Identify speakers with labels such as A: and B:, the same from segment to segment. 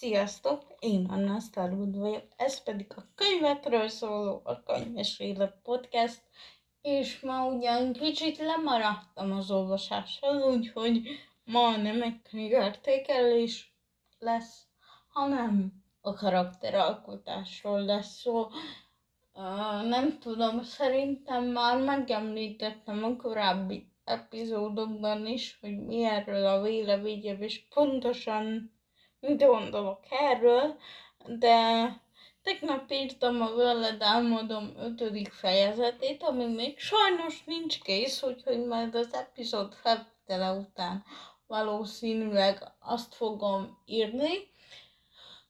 A: Sziasztok! Én Anna Starwood vagyok, ez pedig a könyvekről szóló, a Könyves Podcast, és ma ugyan kicsit lemaradtam az olvasással, úgyhogy ma nem egy könyvértékelés lesz, hanem a karakteralkotásról lesz szó. Nem tudom, szerintem már megemlítettem a korábbi epizódokban is, hogy mi erről a véleményem, és pontosan gondolok erről, de tegnap írtam a veled álmodom ötödik fejezetét, ami még sajnos nincs kész, úgyhogy majd az epizód felvétele után valószínűleg azt fogom írni.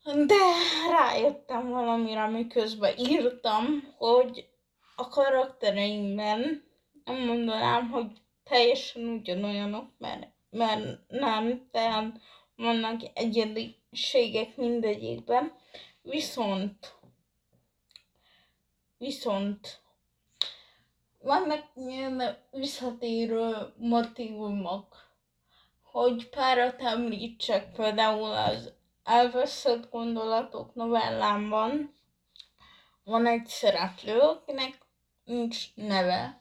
A: De rájöttem valamire, miközben írtam, hogy a karaktereimben nem mondanám, hogy teljesen ugyanolyanok, mert, mert nem, tehát vannak egyediségek mindegyikben, viszont viszont vannak ilyen visszatérő motivumok, hogy párat említsek, például az elveszett gondolatok novellámban van egy szereplő, akinek nincs neve.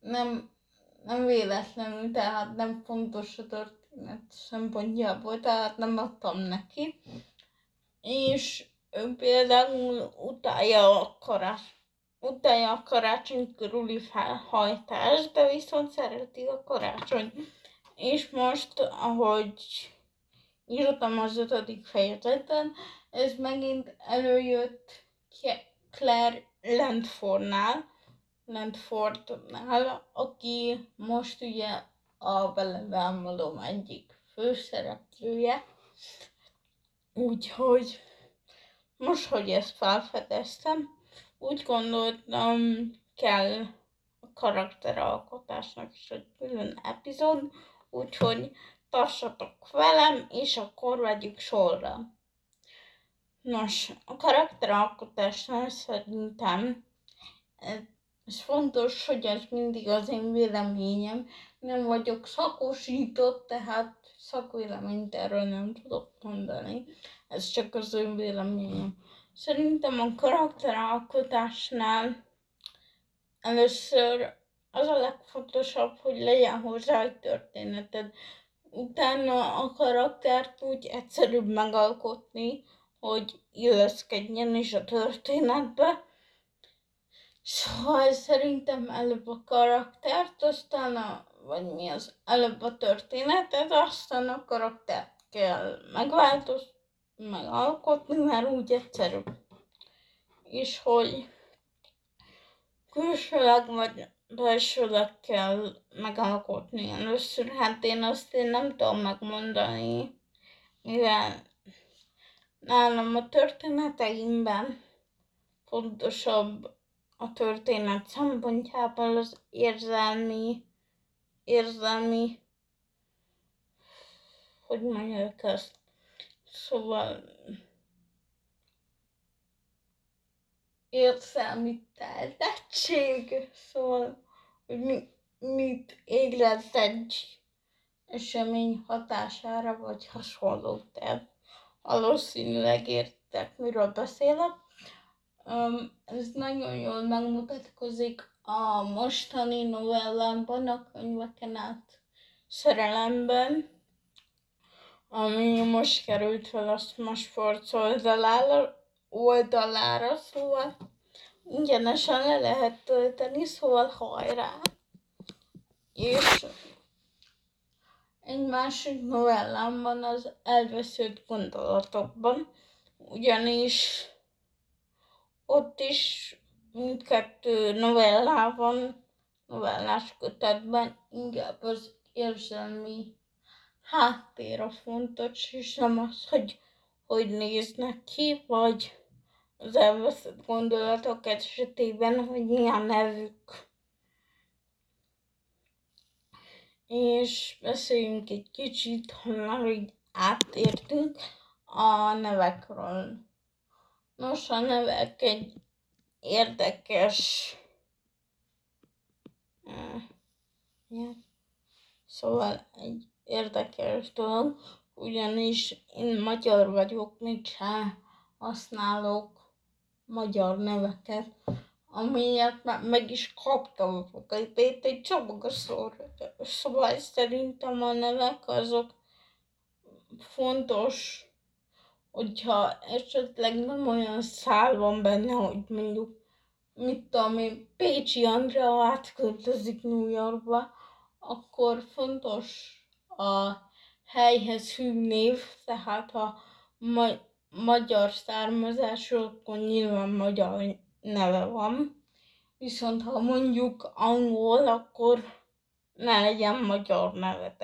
A: Nem, nem véletlenül, tehát nem fontos a történet történet szempontjából, tehát nem adtam neki. És ő például utálja a karács, utálja a karácsony körüli felhajtást, de viszont szereti a karácsony. És most, ahogy írtam az ötödik fejezeten, ez megint előjött Claire Landfordnál, Landfordnál, aki most ugye a belevámolom egyik főszereplője. Úgyhogy most, hogy ezt felfedeztem, úgy gondoltam, kell a karakteralkotásnak is egy külön epizód, úgyhogy tartsatok velem, és akkor vegyük sorra. Nos, a karakteralkotásnál szerintem ez fontos, hogy ez mindig az én véleményem, nem vagyok szakosított, tehát szakvéleményt erről nem tudok mondani. Ez csak az ön véleményem. Szerintem a karakteralkotásnál először az a legfontosabb, hogy legyen hozzá egy történeted. Utána a karaktert úgy egyszerűbb megalkotni, hogy illeszkedjen is a történetbe. Szóval szerintem előbb a karaktert, aztán a vagy mi az előbb a történetet, aztán a karaktert kell megváltozni, megalkotni, mert úgy egyszerűbb. És hogy külsőleg vagy belsőleg kell megalkotni először. Hát én azt én nem tudom megmondani, mivel nálam a történeteimben fontosabb a történet szempontjából az érzelmi érzelmi, hogy mondják ezt. Szóval érzelmi teltettség, szóval, hogy mi, mit élet egy esemény hatására, vagy hasonló. Tehát valószínűleg értek, miről beszélek. Um, ez nagyon jól megmutatkozik a mostani novellámban, a könyveken át szerelemben, ami most került fel a Smashforce oldalára, oldalára, szóval ingyenesen le lehet tölteni, szóval hajrá! És egy másik novellámban az elveszült gondolatokban, ugyanis ott is mindkettő novellában, novellás kötetben inkább az érzelmi háttér a fontos, és nem az, hogy hogy néznek ki, vagy az elveszett gondolatok esetében, hogy milyen nevük. És beszéljünk egy kicsit, ha már így átértünk a nevekről. Nos, a nevek egy érdekes. Ja. Szóval egy érdekes dolog, ugyanis én magyar vagyok, sem használok magyar neveket, amiért meg is kaptam a képét egy csomagszor. Szóval szerintem a nevek azok fontos, hogyha esetleg nem olyan szál van benne, hogy mondjuk, mit tudom én, Pécsi Andrea átköltözik New Yorkba, akkor fontos a helyhez hű név, tehát ha ma- magyar származású, akkor nyilván magyar neve van. Viszont ha mondjuk angol, akkor ne legyen magyar neve.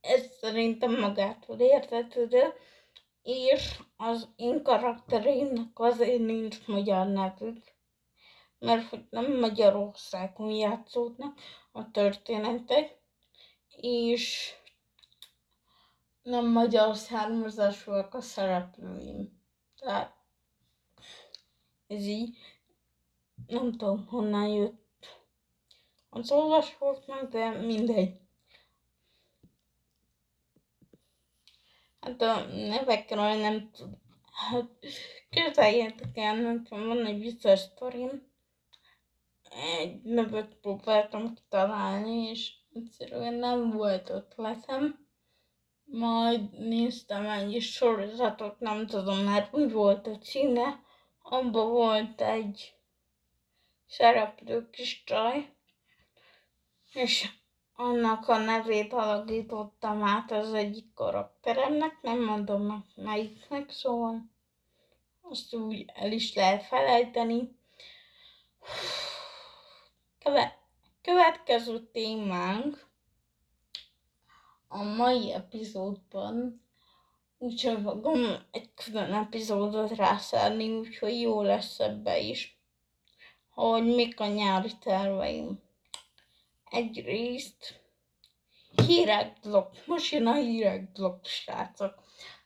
A: Ez szerintem magától értetődő, és az én karakterének azért nincs magyar nevük, mert hogy nem Magyarországon játszódnak a történetek, és nem magyar származásúak a szereplőim. Tehát ez így nem tudom honnan jött az olvasóknak, de mindegy. Hát a nevekről nem tudom. Hát képzeljétek el, nekem van egy vicces sztorim. Egy nevet próbáltam kitalálni, és egyszerűen nem volt ötletem. Majd néztem egy sorozatot, nem tudom már mi volt a címe. Abban volt egy szereplő kis csaj, és annak a nevét alakítottam át az egyik karakteremnek, nem mondom meg melyiknek, szóval azt úgy el is lehet felejteni. Következő témánk a mai epizódban úgyhogy fogom egy külön epizódot rászállni, úgyhogy jó lesz ebbe is, hogy mik a nyári terveim. Egyrészt hírek blokk, most jön a hírek blokk, srácok.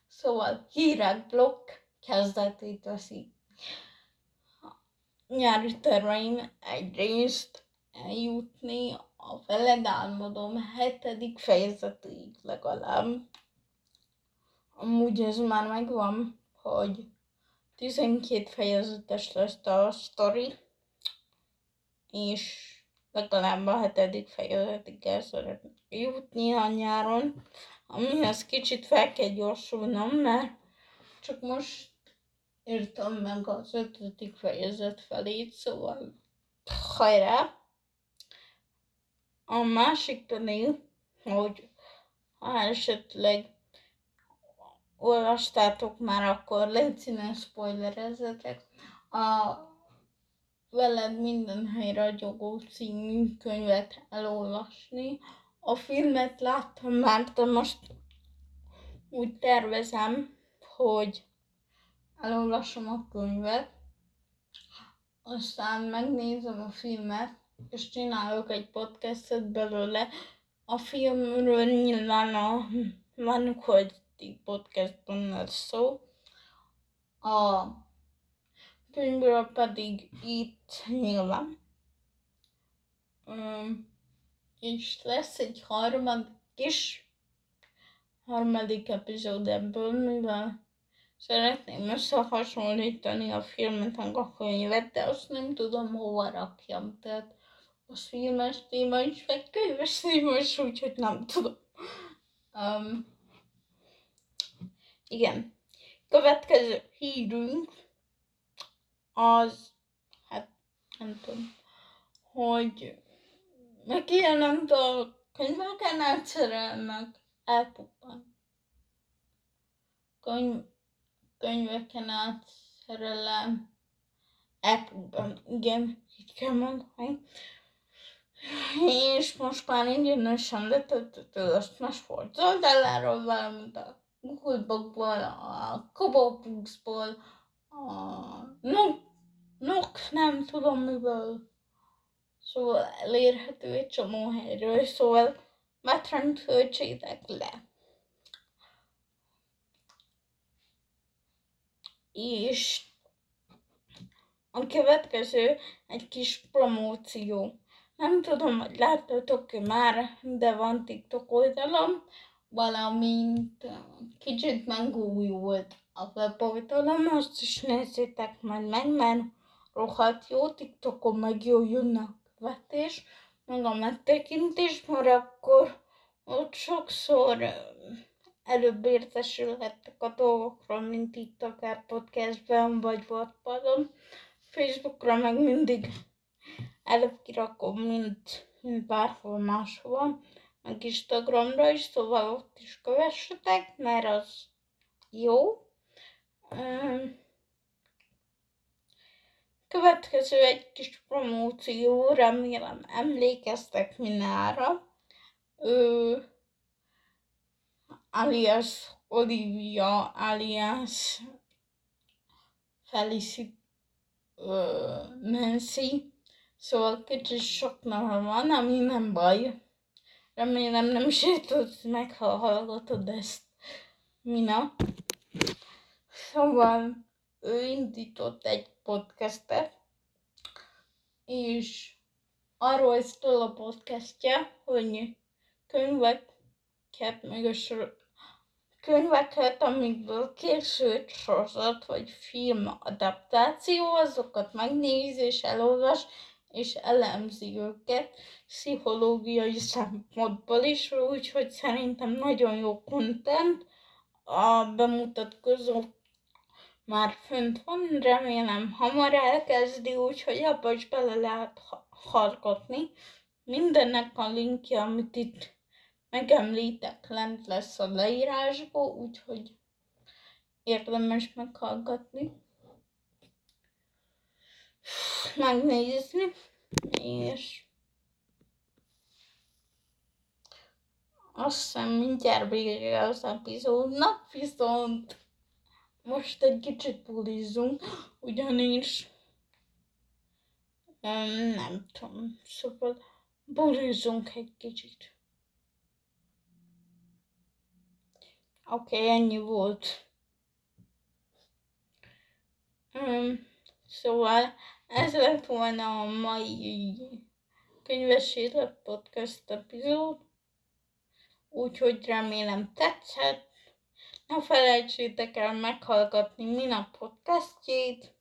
A: Szóval hírek blokk kezdetét veszi. Nyári terveim egyrészt eljutni a veled álmodom hetedik fejezetig legalább. Amúgy ez már megvan, hogy 12 fejezetes lesz a sztori, és legalább a hetedik fejezetig el szeretnék jutni a nyáron, amihez kicsit fel kell gyorsulnom, mert csak most írtam meg az ötödik fejezet felé, szóval hajrá! A másik pedig, hogy ha esetleg olvastátok már, akkor légy színes spoilerezzetek. A veled minden helyre ragyogó című könyvet elolvasni. A filmet láttam már, de most úgy tervezem, hogy elolvasom a könyvet, aztán megnézem a filmet, és csinálok egy podcastet belőle. A filmről nyilván a van, hogy podcastban lesz szó. A könyvről pedig itt nyilván. Um, és lesz egy harmadik kis harmadik epizód ebből, mivel szeretném összehasonlítani a filmet meg a könyvet, de azt nem tudom hova rakjam. Tehát az filmes téma is, meg könyves téma is, úgyhogy nem tudom. Um, igen. Következő hírünk az, hát nem tudom, hogy megjelent a könyveken átszerelnek elpukkan. Könyv, könyveken átszerelem elpukkan. Igen, így kell mondani. És most már ingyenesen letöltöttő azt most volt oldaláról, valamint a Googlebookból, a Kobopuxból, a Nook, Nook, nem tudom miből. Szóval elérhető egy csomó helyről, szóval bátran töltsétek le. És a következő egy kis promóció. Nem tudom, hogy láttatok-e már, de van TikTok oldalam, valamint kicsit megújult a weboldalom, azt is nézzétek majd meg, mert rohadt jó, TikTokon meg jó jönne a követés, meg a megtekintés, mert akkor ott sokszor előbb értesülhettek a dolgokról, mint itt akár podcastben, vagy Wattpadon. Facebookra meg mindig előbb kirakom, mint, mint bárhol máshol, meg Instagramra is, szóval ott is kövessetek, mert az jó. Következő egy kis promóció, remélem emlékeztek mindenára. Ő, alias Olivia, alias Felicity Nancy. Szóval kicsit sok neve van, ami nem baj. Remélem nem is tudsz meghallgatod ezt, Mina. Szóval ő indított egy podcastet, és arról szól a podcastja, hogy könyveket, meg a sor- könyveket, amikből készült sorozat vagy film adaptáció, azokat megnéz és elolvas, és elemzi őket pszichológiai szempontból is, úgyhogy szerintem nagyon jó content. A bemutatkozó már fönt van, remélem hamar elkezdi, úgyhogy abba is bele lehet hallgatni. Mindennek a linkje, amit itt megemlítek, lent lesz a leírásból, úgyhogy érdemes meghallgatni, megnézni, és azt hiszem mindjárt vége az epizódnak, viszont most egy kicsit bulizzunk, ugyanis nem tudom, szóval bulizzunk egy kicsit. Oké, okay, ennyi volt. Um, szóval ez lett volna a mai könyves élet podcast epizód. Úgyhogy remélem tetszett. Ne felejtsétek el meghallgatni Mina podcastjét,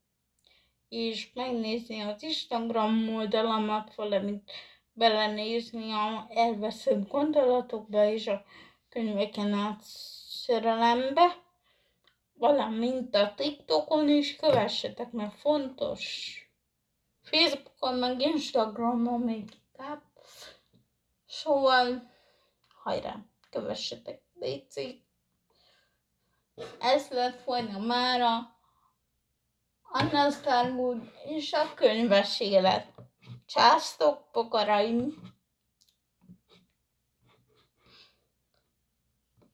A: és megnézni az Instagram oldalamat, valamint belenézni a elveszett gondolatokba és a könyveken át szerelembe, valamint a TikTokon is kövessetek, mert fontos. Facebookon, meg Instagramon még inkább. Szóval, hajrá, kövessetek, légy ez lett volna mára Anna Starwood és a könyves élet. Császtok, pokaraim!